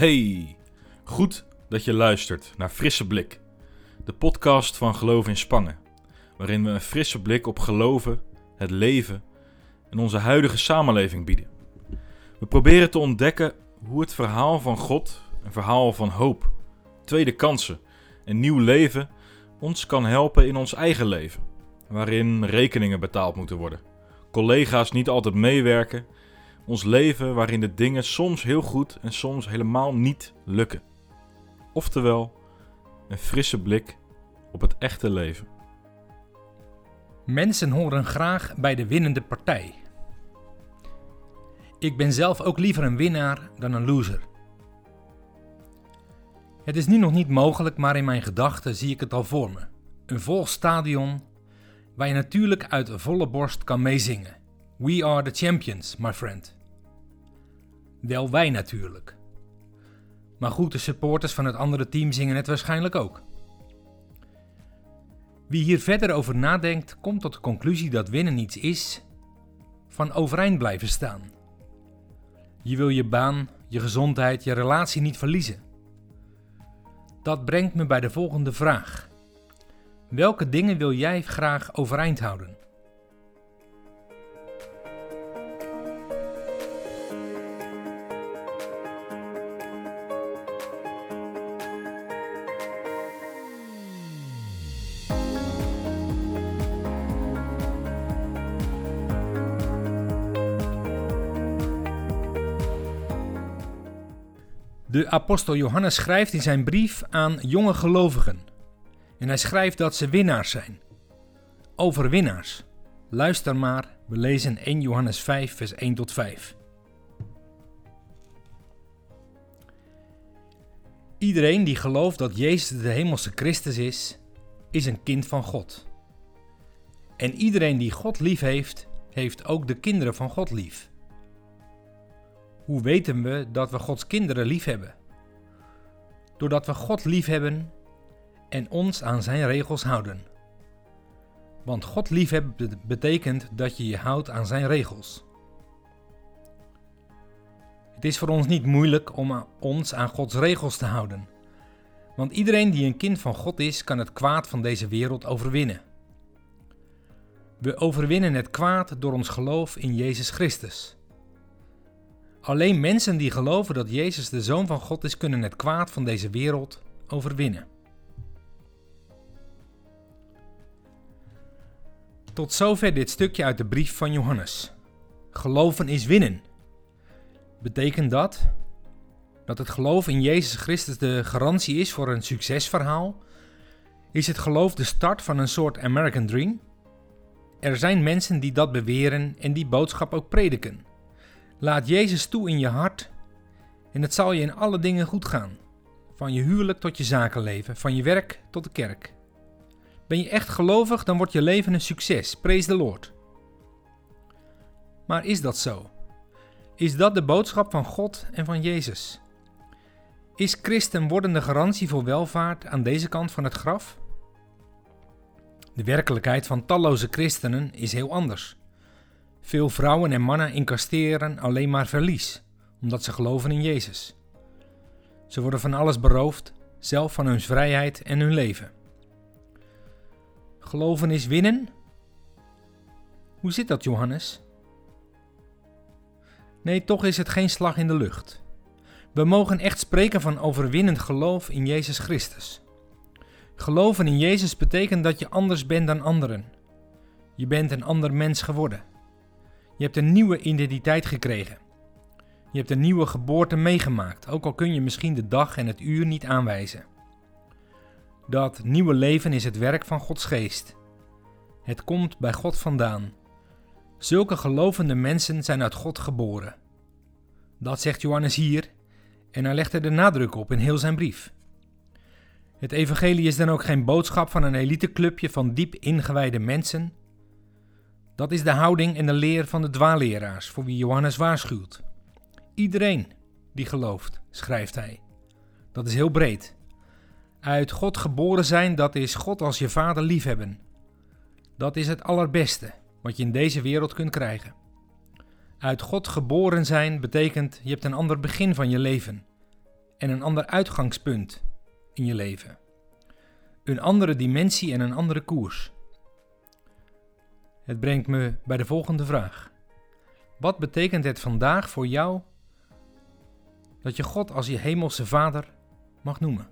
Hey, goed dat je luistert naar Frisse Blik, de podcast van Geloof in Spangen, waarin we een frisse blik op geloven, het leven en onze huidige samenleving bieden. We proberen te ontdekken hoe het verhaal van God, een verhaal van hoop, tweede kansen en nieuw leven ons kan helpen in ons eigen leven, waarin rekeningen betaald moeten worden, collega's niet altijd meewerken ons leven waarin de dingen soms heel goed en soms helemaal niet lukken. Oftewel, een frisse blik op het echte leven. Mensen horen graag bij de winnende partij. Ik ben zelf ook liever een winnaar dan een loser. Het is nu nog niet mogelijk, maar in mijn gedachten zie ik het al voor me. Een vol stadion waar je natuurlijk uit volle borst kan meezingen. We are the champions, my friend. Wel wij natuurlijk. Maar goed, de supporters van het andere team zingen het waarschijnlijk ook. Wie hier verder over nadenkt, komt tot de conclusie dat winnen iets is van overeind blijven staan. Je wil je baan, je gezondheid, je relatie niet verliezen. Dat brengt me bij de volgende vraag. Welke dingen wil jij graag overeind houden? De apostel Johannes schrijft in zijn brief aan jonge gelovigen. En hij schrijft dat ze winnaars zijn. Overwinnaars. Luister maar, we lezen 1 Johannes 5, vers 1 tot 5. Iedereen die gelooft dat Jezus de hemelse Christus is, is een kind van God. En iedereen die God lief heeft, heeft ook de kinderen van God lief. Hoe weten we dat we Gods kinderen lief hebben? Doordat we God lief hebben en ons aan zijn regels houden. Want God liefhebben betekent dat je je houdt aan zijn regels. Het is voor ons niet moeilijk om ons aan Gods regels te houden. Want iedereen die een kind van God is, kan het kwaad van deze wereld overwinnen. We overwinnen het kwaad door ons geloof in Jezus Christus. Alleen mensen die geloven dat Jezus de Zoon van God is, kunnen het kwaad van deze wereld overwinnen. Tot zover dit stukje uit de brief van Johannes. Geloven is winnen. Betekent dat dat het geloof in Jezus Christus de garantie is voor een succesverhaal? Is het geloof de start van een soort American Dream? Er zijn mensen die dat beweren en die boodschap ook prediken. Laat Jezus toe in je hart en het zal je in alle dingen goed gaan. Van je huwelijk tot je zakenleven, van je werk tot de kerk. Ben je echt gelovig, dan wordt je leven een succes. Praise the Lord. Maar is dat zo? Is dat de boodschap van God en van Jezus? Is christen worden de garantie voor welvaart aan deze kant van het graf? De werkelijkheid van talloze christenen is heel anders. Veel vrouwen en mannen incasseren alleen maar verlies, omdat ze geloven in Jezus. Ze worden van alles beroofd, zelf van hun vrijheid en hun leven. Geloven is winnen? Hoe zit dat, Johannes? Nee, toch is het geen slag in de lucht. We mogen echt spreken van overwinnend geloof in Jezus Christus. Geloven in Jezus betekent dat je anders bent dan anderen. Je bent een ander mens geworden. Je hebt een nieuwe identiteit gekregen. Je hebt een nieuwe geboorte meegemaakt, ook al kun je misschien de dag en het uur niet aanwijzen. Dat nieuwe leven is het werk van Gods geest. Het komt bij God vandaan. Zulke gelovende mensen zijn uit God geboren. Dat zegt Johannes hier en hij legt er de nadruk op in heel zijn brief. Het evangelie is dan ook geen boodschap van een eliteclubje van diep ingewijde mensen dat is de houding en de leer van de dwaalleraars voor wie Johannes waarschuwt. Iedereen die gelooft, schrijft hij. Dat is heel breed. Uit God geboren zijn, dat is God als je vader liefhebben. Dat is het allerbeste wat je in deze wereld kunt krijgen. Uit God geboren zijn betekent je hebt een ander begin van je leven. en een ander uitgangspunt in je leven. Een andere dimensie en een andere koers. Het brengt me bij de volgende vraag. Wat betekent het vandaag voor jou dat je God als je hemelse Vader mag noemen?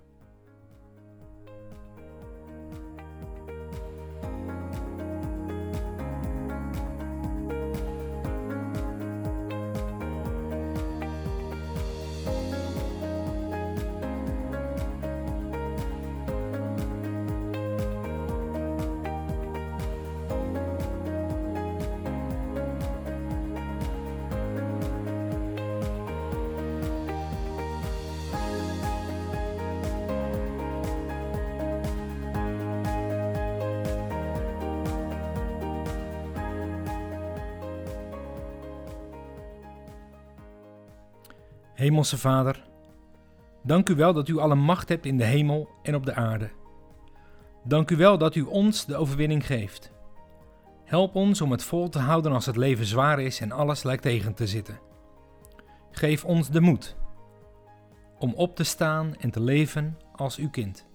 Hemelse Vader, dank u wel dat u alle macht hebt in de hemel en op de aarde. Dank u wel dat u ons de overwinning geeft. Help ons om het vol te houden als het leven zwaar is en alles lijkt tegen te zitten. Geef ons de moed om op te staan en te leven als uw kind.